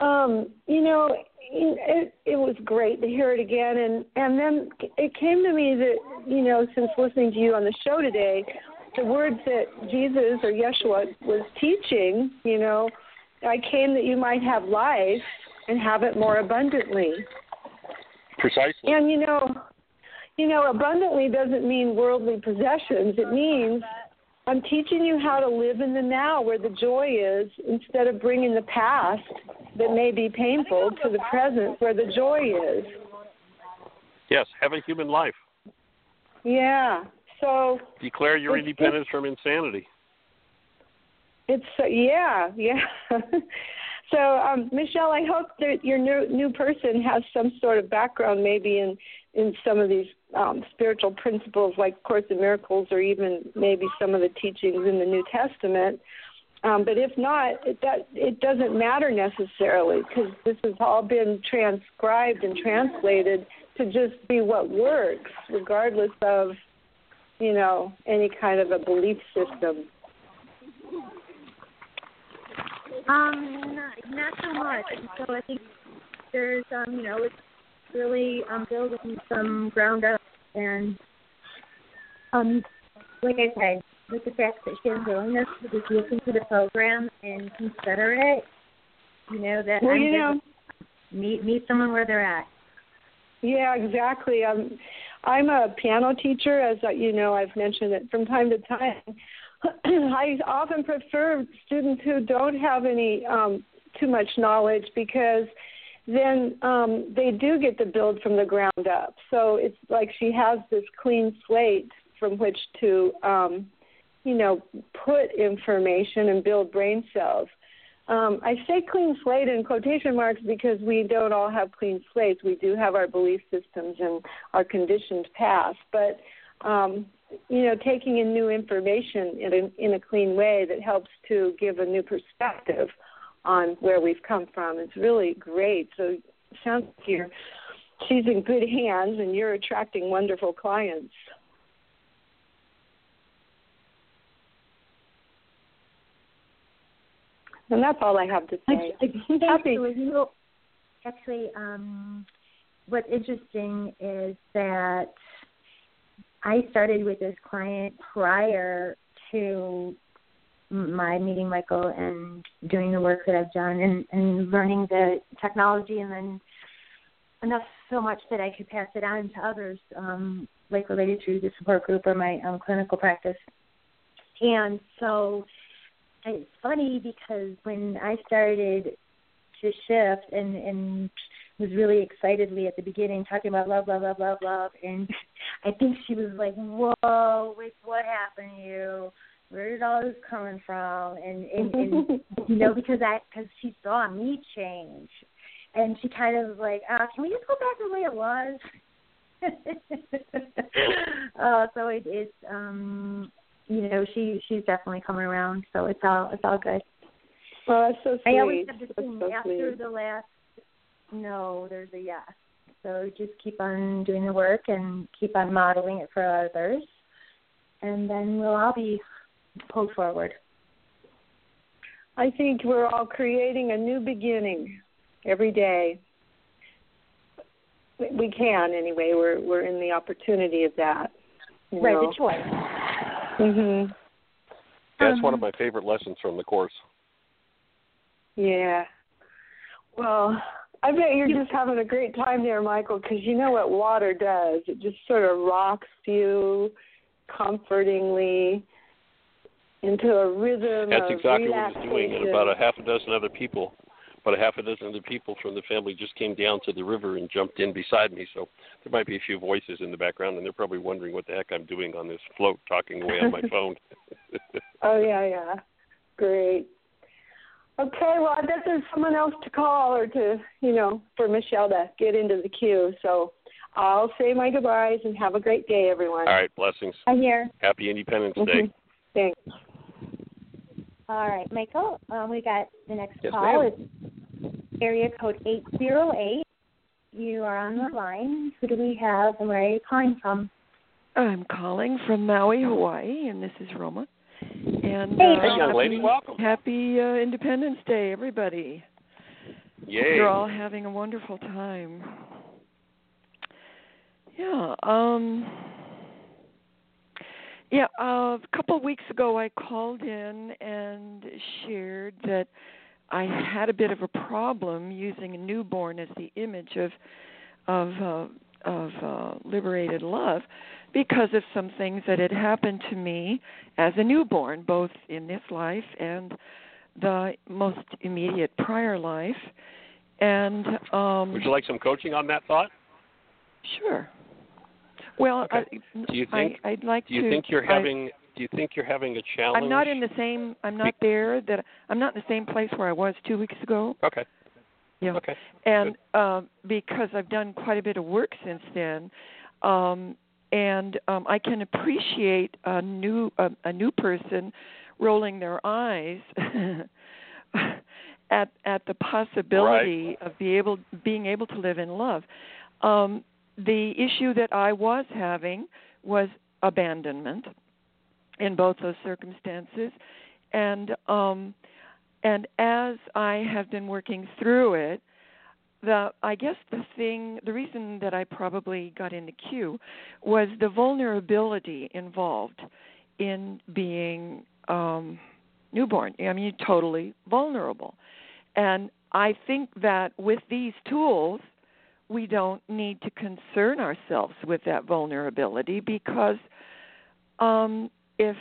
um, you know, it it was great to hear it again and and then it came to me that, you know, since listening to you on the show today, the words that Jesus or Yeshua was teaching, you know, I came that you might have life and have it more abundantly. Precisely. And you know, you know, abundantly doesn't mean worldly possessions. It means I'm teaching you how to live in the now where the joy is instead of bringing the past that may be painful to the present where the joy is. Yes, have a human life. Yeah. So Declare your independence from insanity. It's uh, yeah, yeah. so, um, Michelle, I hope that your new new person has some sort of background, maybe in in some of these um, spiritual principles, like Course in Miracles, or even maybe some of the teachings in the New Testament. Um, but if not, it that it doesn't matter necessarily because this has all been transcribed and translated to just be what works, regardless of you know any kind of a belief system. Um, not, not so much. And So I think there's, um, you know, it's really um, building some ground up and, um, like I said, with the fact that she has willingness to just listen to the program and consider it, you know, that Well, I'm you know. meet meet someone where they're at. Yeah, exactly. I'm I'm a piano teacher, as uh, you know. I've mentioned it from time to time. I often prefer students who don't have any um, too much knowledge because then um, they do get to build from the ground up. So it's like she has this clean slate from which to, um, you know, put information and build brain cells. Um, I say clean slate in quotation marks because we don't all have clean slates. We do have our belief systems and our conditioned past, but um, you know, taking in new information in a, in a clean way that helps to give a new perspective on where we've come from is really great. So it sounds like you're, she's in good hands and you're attracting wonderful clients. And that's all I have to say. Actually, you know, actually, um, what's interesting is that I started with this client prior to my meeting Michael and doing the work that I've done and, and learning the technology and then enough so much that I could pass it on to others, um, like related to the support group or my um, clinical practice. And so it's funny because when I started to shift and and was really excitedly at the beginning talking about love, love, love, love, love, and I think she was like, "Whoa, wait, what happened to you? Where did all this coming from?" And and, and you know because I because she saw me change, and she kind of was like, uh, "Can we just go back the way it was?" uh, so it, it's um you know she she's definitely coming around so it's all it's all good well that's so sweet i always have the thing so after sweet. the last no there's a yes so just keep on doing the work and keep on modeling it for others and then we'll all be pulled forward i think we're all creating a new beginning every day we can anyway we're we're in the opportunity of that right know. the choice Mhm. That's Um, one of my favorite lessons from the course. Yeah. Well, I bet you're just having a great time there, Michael, because you know what water does. It just sort of rocks you comfortingly into a rhythm That's of exactly what I was doing, and about a half a dozen other people, about a half a dozen other people from the family just came down to the river and jumped in beside me. So there might be a few voices in the background, and they're probably wondering what the heck I'm doing on this float, talking away on my phone. Oh yeah, yeah. Great. Okay, well I bet there's someone else to call or to you know, for Michelle to get into the queue. So I'll say my goodbyes and have a great day everyone. All right, blessings. i'm here Happy Independence Day. Mhm. Thanks. all right michael um, we got the next Yes, call ma'am. it's area code eight zero eight you are on the line who do we have and where are you calling from I'm calling from Maui, Hawaii, and this is Roma. And uh, Hey, young happy, lady, welcome. Happy uh, Independence Day, everybody. Yay. You're all having a wonderful time. Yeah. Um. Yeah. Uh, a couple of weeks ago, I called in and shared that I had a bit of a problem using a newborn as the image of of uh, of uh, liberated love because of some things that had happened to me as a newborn, both in this life and the most immediate prior life. And um, Would you like some coaching on that thought? Sure. Well, Okay. I, Do you think- I, I'd like Do you to. think you're I- having do you think you're having a challenge? I'm not in the same. I'm not there. That I'm not in the same place where I was two weeks ago. Okay. Yeah. Okay. and um, because I've done quite a bit of work since then, um, and um, I can appreciate a new a, a new person rolling their eyes at at the possibility of be able being able to live in love. Um, the issue that I was having was abandonment in both those circumstances, and um, and as I have been working through it, the I guess the thing, the reason that I probably got in the queue was the vulnerability involved in being um, newborn. I mean, totally vulnerable, and I think that with these tools, we don't need to concern ourselves with that vulnerability because um, if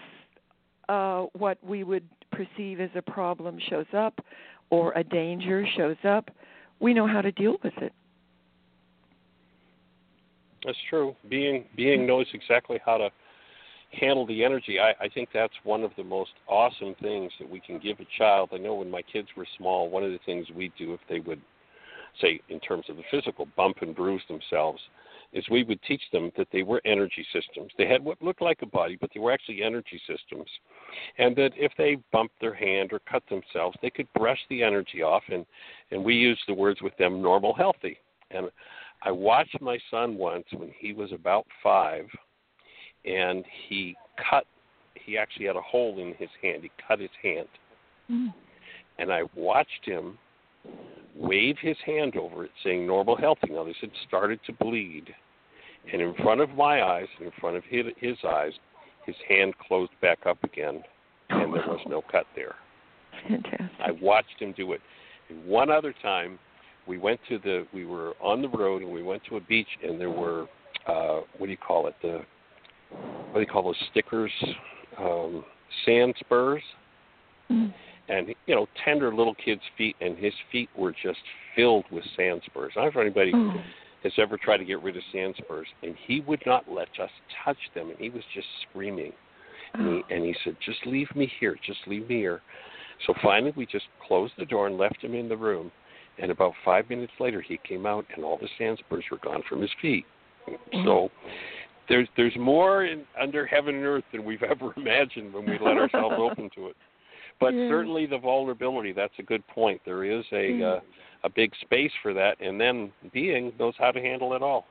uh, what we would perceive as a problem shows up, or a danger shows up, we know how to deal with it. That's true. Being being knows exactly how to handle the energy. I, I think that's one of the most awesome things that we can give a child. I know when my kids were small, one of the things we'd do if they would say in terms of the physical bump and bruise themselves is we would teach them that they were energy systems. They had what looked like a body, but they were actually energy systems. And that if they bumped their hand or cut themselves, they could brush the energy off and and we used the words with them normal healthy. And I watched my son once when he was about 5 and he cut he actually had a hole in his hand. He cut his hand. Mm. And I watched him wave his hand over it, saying normal healthy. Now this had started to bleed, and in front of my eyes and in front of his, his eyes, his hand closed back up again, and there was no cut there. Fantastic. I watched him do it. And one other time, we went to the we were on the road and we went to a beach and there were uh what do you call it the what do you call those stickers um sand spurs mm and you know tender little kid's feet, and his feet were just filled with sand spurs. I don't know if anybody oh. Has ever tried to get rid of sand spurs, and he would not let us touch them, and he was just screaming. And, he, oh. and he said, "Just leave me here. Just leave me here." So finally, we just closed the door and left him in the room. And about five minutes later, he came out, and all the sand spurs were gone from his feet. Mm-hmm. So there's there's more in, under heaven and earth than we've ever imagined when we let ourselves open to it. But yeah. certainly the vulnerability, that's a good point. There is a mm. uh, a big space for that and then being knows how to handle it all.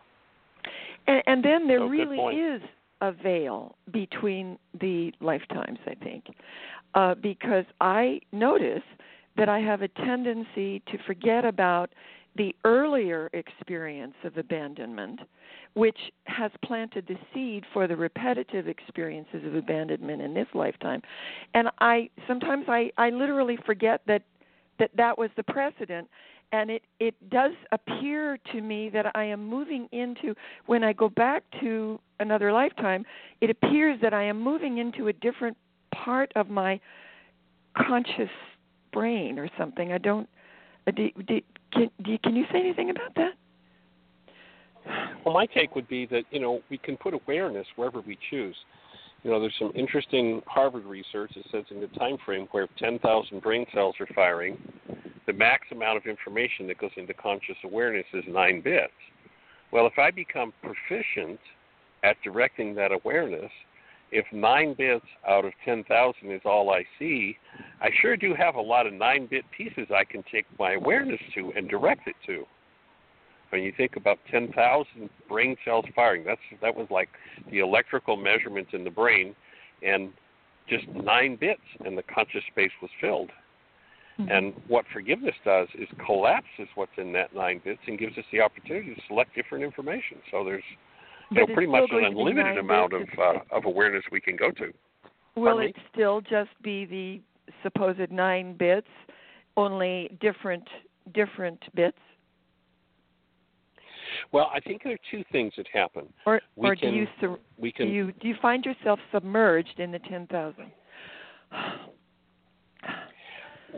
And, and then there so really is a veil between the lifetimes, I think. Uh, because I notice that I have a tendency to forget about the earlier experience of abandonment which has planted the seed for the repetitive experiences of abandonment in this lifetime. And i sometimes i i literally forget that that that was the precedent. And it it does appear to me that i am moving into when i go back to another lifetime it appears that i am moving into a different part of my conscious brain or something. I don't do, do, can, do, can you say anything about that well, my take would be that you know we can put awareness wherever we choose. You know, there's some interesting Harvard research that says in the time frame where 10,000 brain cells are firing, the max amount of information that goes into conscious awareness is nine bits. Well, if I become proficient at directing that awareness, if nine bits out of 10,000 is all I see, I sure do have a lot of nine bit pieces I can take my awareness to and direct it to when you think about 10,000 brain cells firing, that's that was like the electrical measurements in the brain, and just nine bits, and the conscious space was filled. Mm-hmm. And what forgiveness does is collapses what's in that nine bits and gives us the opportunity to select different information. So there's you know, pretty much an unlimited amount of uh, of awareness we can go to. Will it still just be the supposed nine bits, only different different bits? Well, I think there are two things that happen. Or, we or can, do you sur- we can, do you do you find yourself submerged in the ten thousand?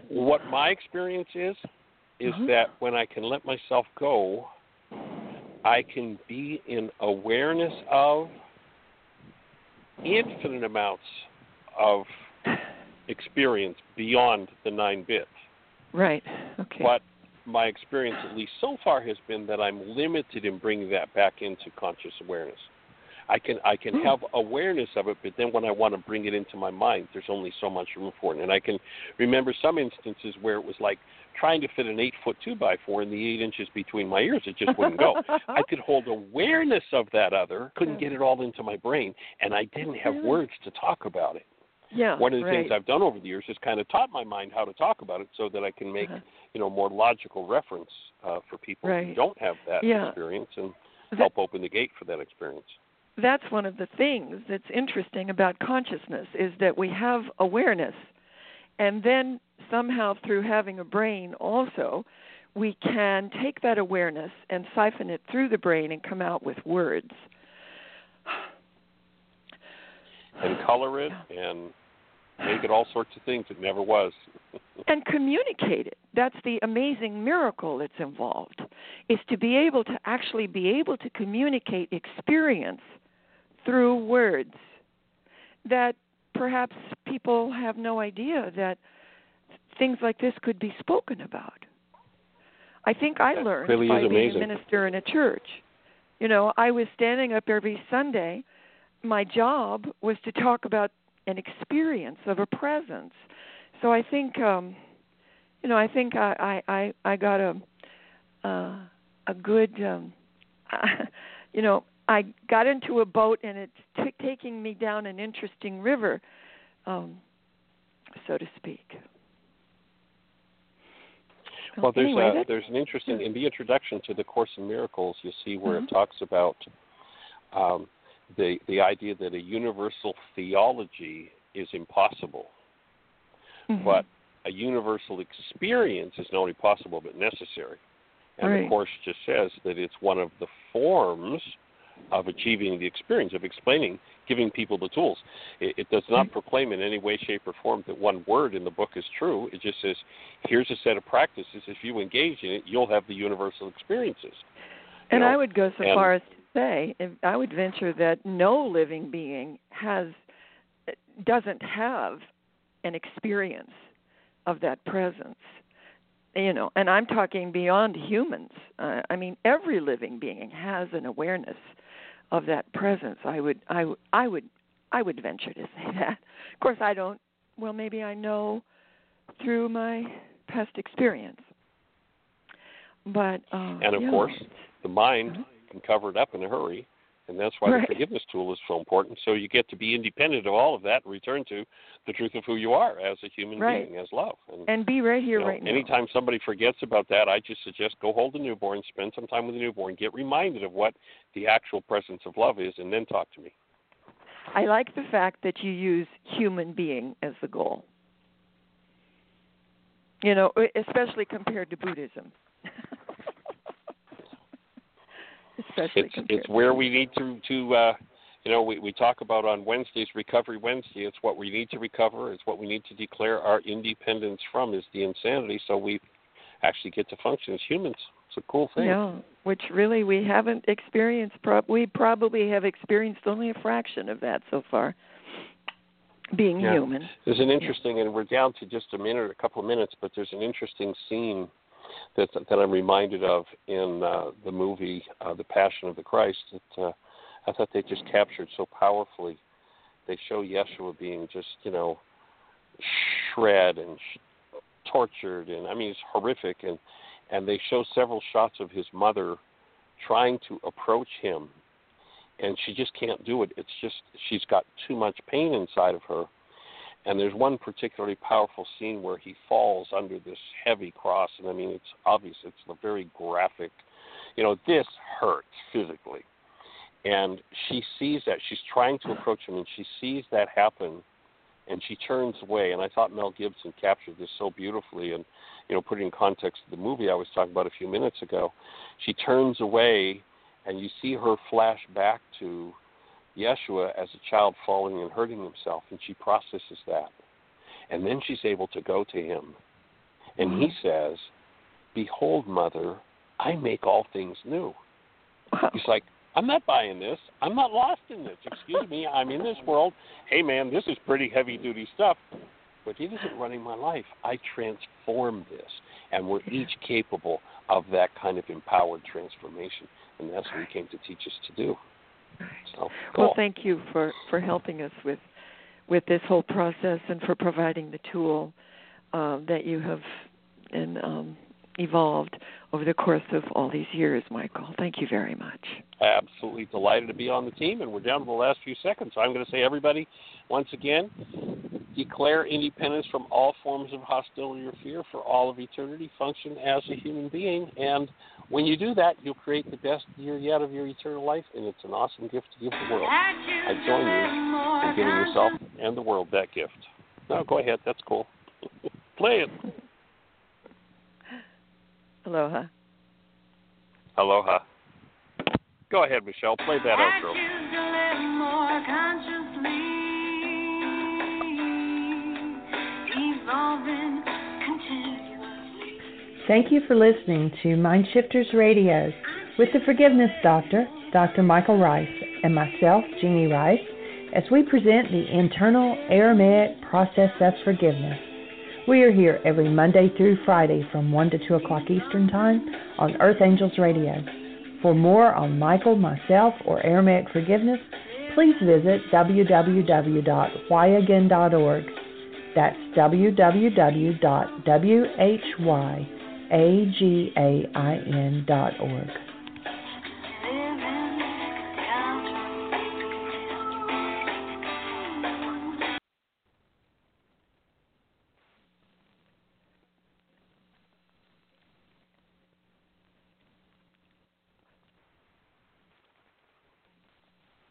what my experience is is mm-hmm. that when I can let myself go, I can be in awareness of infinite amounts of experience beyond the nine bits. Right. Okay. But my experience, at least so far, has been that I'm limited in bringing that back into conscious awareness. I can I can hmm. have awareness of it, but then when I want to bring it into my mind, there's only so much room for it. And I can remember some instances where it was like trying to fit an eight foot two by four in the eight inches between my ears. It just wouldn't go. I could hold awareness of that other, couldn't get it all into my brain, and I didn't have words to talk about it. Yeah, One of the right. things I've done over the years is kind of taught my mind how to talk about it so that I can make, uh-huh. you know, more logical reference uh, for people right. who don't have that yeah. experience and help open the gate for that experience. That's one of the things that's interesting about consciousness is that we have awareness and then somehow through having a brain also we can take that awareness and siphon it through the brain and come out with words and color it and make it all sorts of things it never was. and communicate it. That's the amazing miracle that's involved. Is to be able to actually be able to communicate experience through words that perhaps people have no idea that things like this could be spoken about. I think I that learned really by being amazing. a minister in a church. You know, I was standing up every Sunday. My job was to talk about an experience of a presence. So I think um you know, I think I I I, I got a uh, a good um you know, I got into a boat and it's t- taking me down an interesting river um so to speak. Well, there's anyway, a, there's an interesting in the introduction to the Course in Miracles. You see where Mhm. it talks about um, the the idea that a universal theology is impossible, Mhm. but a universal experience is not only possible but necessary. And Right. the Course just says that it's one of the forms of achieving the experience, of explaining, giving people the tools. It, it does not proclaim in any way, shape, or form that one word in the book is true. It just says, here's a set of practices. If you engage in it, you'll have the universal experiences. And know, I would go so and- far as to say, if I would venture that no living being has doesn't have an experience of that presence. You know, and I'm talking beyond humans. Uh, I mean, every living being has an awareness of that presence. I would, I would, I would venture to say that. Of course, I don't. Well, maybe I know through my past experience. But uh, And of yeah. course, the mind Mhm. can cover it up in a hurry. And that's why Right. the forgiveness tool is so important. So you get to be independent of all of that and return to the truth of who you are as a human Right. being, as love. And, and be right here, you know, right now. anytime somebody forgets about that, I just suggest go hold a newborn, spend some time with a newborn, get reminded of what the actual presence of love is, and then talk to me. I like the fact that you use human being as the goal. You know, especially compared to Buddhism. especially it's it's where we need to to uh you know we we talk about on Wednesdays recovery Wednesday it's what we need to recover it's what we need to declare our independence from is the insanity so we actually get to function as humans it's a cool thing Yeah, which really we haven't experienced. Pro- we probably have experienced only a fraction of that so far. Being Yeah. human. there's an interesting and we're down to just a minute a couple of minutes but there's an interesting scene that that I'm reminded of in uh the movie uh The Passion of the Christ that uh I thought they just captured so powerfully. They show Yeshua being just you know shred and sh- tortured and I mean it's horrific. And and they show several shots of his mother trying to approach him and she just can't do it. It's just she's got too much pain inside of her and there's one particularly powerful scene where he falls under this heavy cross and I mean it's obvious it's a very graphic you know this hurts physically. And she sees that she's trying to approach him and she sees that happen and she turns away. And i thought mel gibson captured this so beautifully and you know put it in context of the movie i was talking about a few minutes ago. She turns away and you see her flash back to yeshua as a child falling and hurting himself and she processes that and then she's able to go to him and he mm-hmm. says behold mother i make all things new Wow. He's like, I'm not buying this. I'm not lost in this. Excuse me, I'm in this world. Hey, man, this is pretty heavy duty stuff, but it isn't running my life. I transform this, and we're each capable of that kind of empowered transformation, and that's what he came to teach us to do. So, cool. Well, thank you for for helping us with with this whole process and for providing the tool uh, that you have and um, evolved over the course of all these years, Michael. Thank you very much. absolutely delighted to be on the team, and we're down to the last few seconds. So I'm going to say, everybody, once again, declare independence from all forms of hostility or fear for all of eternity. Function as a human being, and when you do that, you'll create the best year yet of your eternal life, and it's an awesome gift to give the world. I join you in giving yourself and the world that gift. No, go ahead. That's cool. Play it. Aloha. Aloha. Go ahead, Michelle. Play that outro. Thank you for listening to Mindshifters Radio with the Forgiveness Doctor, Dr. Michael Ryce, and myself, Jeanie Ryce, as we present the internal Aramaic process of forgiveness. We are here every Monday through Friday from 1 to 2 o'clock Eastern Time on Earth Angels Radio. For more on Michael, myself, or Aramaic forgiveness, please visit www.whyagain.org. That's www.whyagain.org.